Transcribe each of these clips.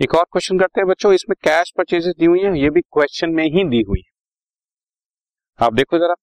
एक और क्वेश्चन करते हैं बच्चों, इसमें कैश परचेजेस दी हुई है, ये भी क्वेश्चन में ही दी हुई है। आप देखो जरा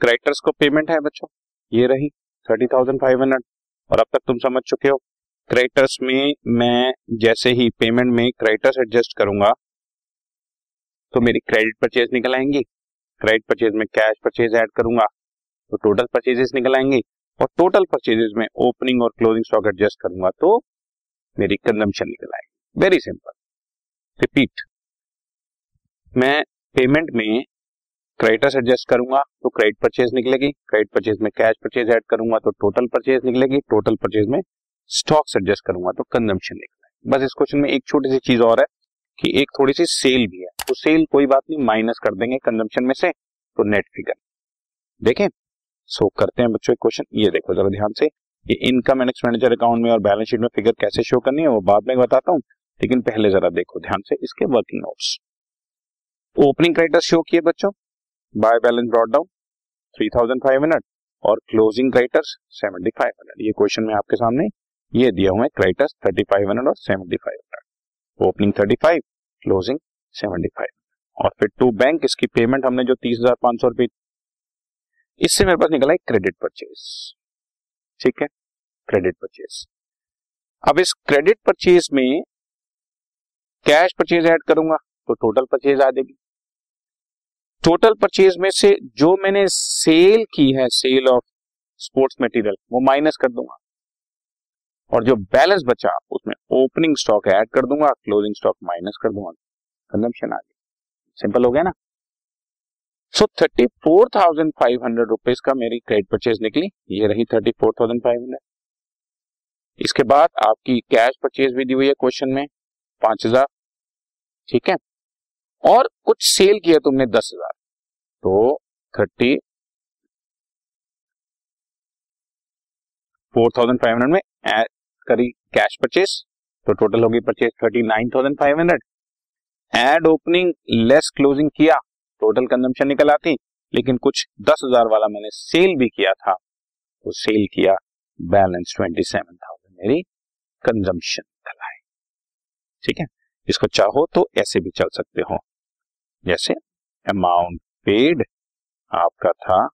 क्रेडिटर्स को पेमेंट है बच्चों, ये रही थर्टी थाउज़ेंड फाइव हंड्रेड और अब तक तुम समझ चुके हो क्रेडिटर्स में मैं जैसे ही पेमेंट में क्रेडिटर्स एडजस्ट करूँगा तो मेरी क्रेडिट परचेज निकल आएँगी। क्रेडिट परचेज में कैश परचेज ऐड करूँगा तो टोटल परचेजेस निकल आएँगे, और टोटल परचेजेस में ओपनिंग और क्लोजिंग स्टॉक एडजस्ट करूँगा तो मेरी कंजम्पशन निकल आएगी। वेरी सिंपल रिपीट मैं पेमेंट में क्रेडिटर्स एडजस्ट करूँगा तो क्रेडिट परचेज निकलेगी। क्रेडिट परचेज में कैश परचेज ऐड करूँगा तो टोटल परचेज निकलेगी। टोटल परचेज में स्टॉक्स एडजस्ट करूँगा तो कंजम्पशन निकलेगा। बस इस क्वेश्चन में एक छोटी सी चीज़ और है कि एक थोड़ी सी सेल भी है। तो सेल कोई बात नहीं माइनस कर देंगे कंजम्पशन में से तो नेट फिगर देखें। सो करते हैं बच्चों क्वेश्चन ये देखो जरा ध्यान से ये इनकम एंड एक्सपेंडिचर अकाउंट में और बैलेंस शीट में फिगर कैसे शो करनी है, वो बाद में बताता हूँ। लेकिन पहले जरा देखो ध्यान से इसके working notes opening creditor show किए बच्चों। By balance brought down three thousand five hundred और closing creditors seventy five hundred ये क्वेश्चन में आपके सामने ये दिया हुआ है क्रेडिटर्स थर्टी फाइव हंड्रेड और seventy five hundred opening thirty five closing seventy five और फिर टू बैंक इसकी पेमेंट हमने जो तीस हज़ार पाँच सौ रुपए इससे मेरे पास निकला है क्रेडिट परचेज ठीक है? क्रेडिट परचेज अब इस क्रेडिट परचेज में कैश परचेज ऐड करूँगा तो टोटल परचेज आ जाएगी। टोटल परचेज में से जो मैंने सेल की है सेल ऑफ़ स्पोर्ट्स मटेरियल वो माइनस कर दूँगा। और जो बैलेंस बचा, उसमें ओपनिंग स्टॉक ऐड कर दूँगा क्लोजिंग स्टॉक माइनस कर दूँगा। कंजम्पशन आ गई सिंपल हो गया ना? So thirty four thousand five hundred rupees का मेरी क्रेडिट परचेज निकली। ये रही thirty four thousand five hundred इसके बाद आपकी कैश परचेज भी दी हुई है क्वेश्चन में। पाँच हज़ार। ठीक है? और कुछ सेल किया तुमने दस हज़ार। तो thirty four thousand five hundred में करी कैश परचेज तो टोटल होगी purchase thirty nine thousand five hundred. Add opening, less closing किया, टोटल कंजम्पशन निकल आती, लेकिन कुछ दस हज़ार वाला मैंने सेल भी किया था। तो सेल किया बैलेंस ट्वेंटी सेवन थाउज़ेंड मेरी कंजम्पशन। ठीक है? इसको चाहो तो ऐसे भी चल सकते हो। जैसे अमाउंट पेड आपका था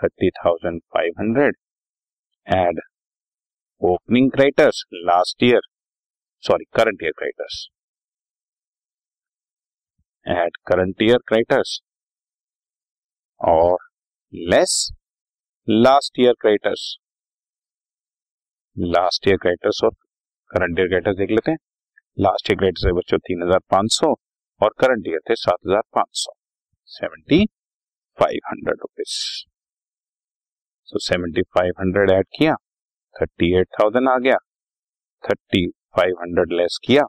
thirty thousand five hundred add opening creditors last year sorry current year creditors add current year creditors और less last year creditors last year creditors और करंट ईयर क्राइटर्स देख लेते हैं। लास्ट ईयर ग्रेड है बच्चों तीन हज़ार पाँच सौ और करंट ईयर थे सात हज़ार पाँच सौ seventy five hundred rupees so seventy five hundred add किया थर्टी एट थाउज़ेंड आ गया थर्टी फाइव हंड्रेड लेस किया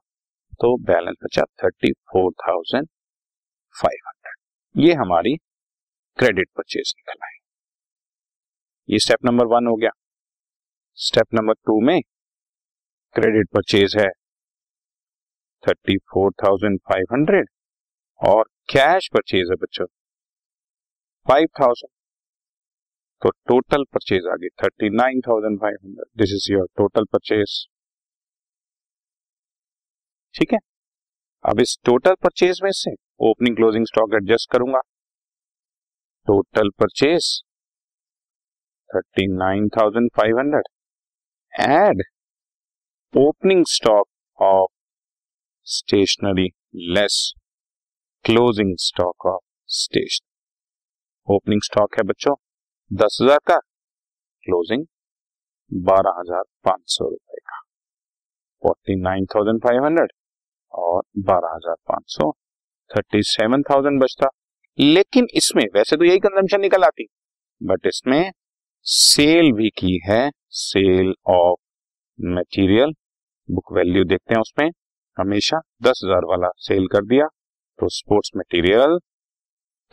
तो बैलेंस बचा thirty four thousand five hundred ये हमारी क्रेडिट परचेज निकल आई ये स्टेप नंबर वन हो गया। स्टेप नंबर टू में क्रेडिट परचेज है। Thirty four thousand five hundred और कैश परचेज है बच्चों। फाइव थाउज़ेंड तो टोटल परचेज आ गई thirty nine thousand five hundred this is your total purchase ठीक है? अब इस टोटल परचेज में से ओपनिंग क्लोजिंग स्टॉक एडजस्ट करूँगा। Total purchase thirty nine thousand five hundred add opening stock of stationery less closing stock of station opening stock है बच्चों, दस हज़ार का क्लोजिंग बारह हज़ार पाँच सौ रुपए का। Forty nine thousand five hundred और बारह हज़ार पाँच सौ। थर्टी सेवन थाउज़ेंड बचता। लेकिन इसमें, वैसे तो यही कंजम्पशन निकल आती बट इसमें सेल भी की है sale of material book value देखते हैं उसमें। हमेशा दस हज़ार वाला सेल कर दिया तो स्पोर्ट्स मटेरियल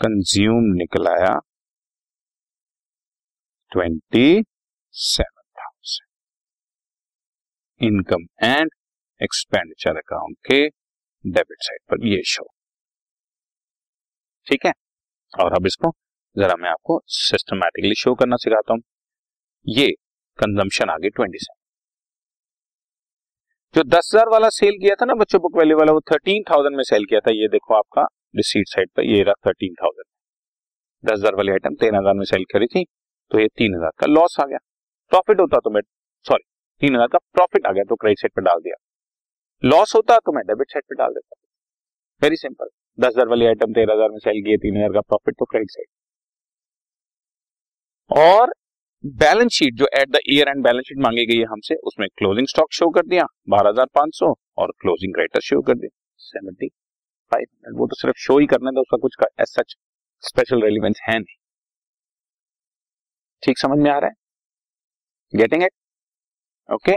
कंज्यूम निकल आया twenty seven thousand income and expenditure account के डेबिट साइड पर ये शो ठीक है? और अब इसको जरा मैं आपको सिस्टमैटिकली शो करना सिखाता हूँ। ये कंजम्पशन आ गई ट्वेंटी सेवन जो दस हज़ार वाला सेल किया था ना बच्चों बुक वैल्यू वाला, वो थर्टीन थाउज़ेंड में सेल किया था। ये देखो आपका रिसीट साइड पर, ये रहा थर्टीन थाउज़ेंड दस हज़ार वाली आइटम तेरह हज़ार में सेल करी थी तो ये तीन हज़ार का लॉस आ गया। प्रॉफिट होता तो मैं सॉरी तीन हज़ार का प्रॉफिट आ गया तो क्रेडिट साइड पर डाल दिया। लॉस होता तो मैं डेबिट साइड पर डाल देता। वेरी सिंपल दस हज़ार वाली आइटम तेरह हज़ार में सेल किए, तीन हज़ार का प्रॉफिट तो क्रेडिट साइड और बैलेंस शीट, जो at the year end balance sheet मांगी गई है हमसे, उसमें क्लोजिंग स्टॉक शो कर दिया, बारह हज़ार पाँच सौ और क्लोजिंग राइटर शो कर दिया। सेवेंटी फाइव हंड्रेड वो तो सिर्फ़ शो ही करना था उसका कुछ का एज सच स्पेशल रेलिवेंस है नहीं। ठीक समझ में आ रहा है? Getting it okay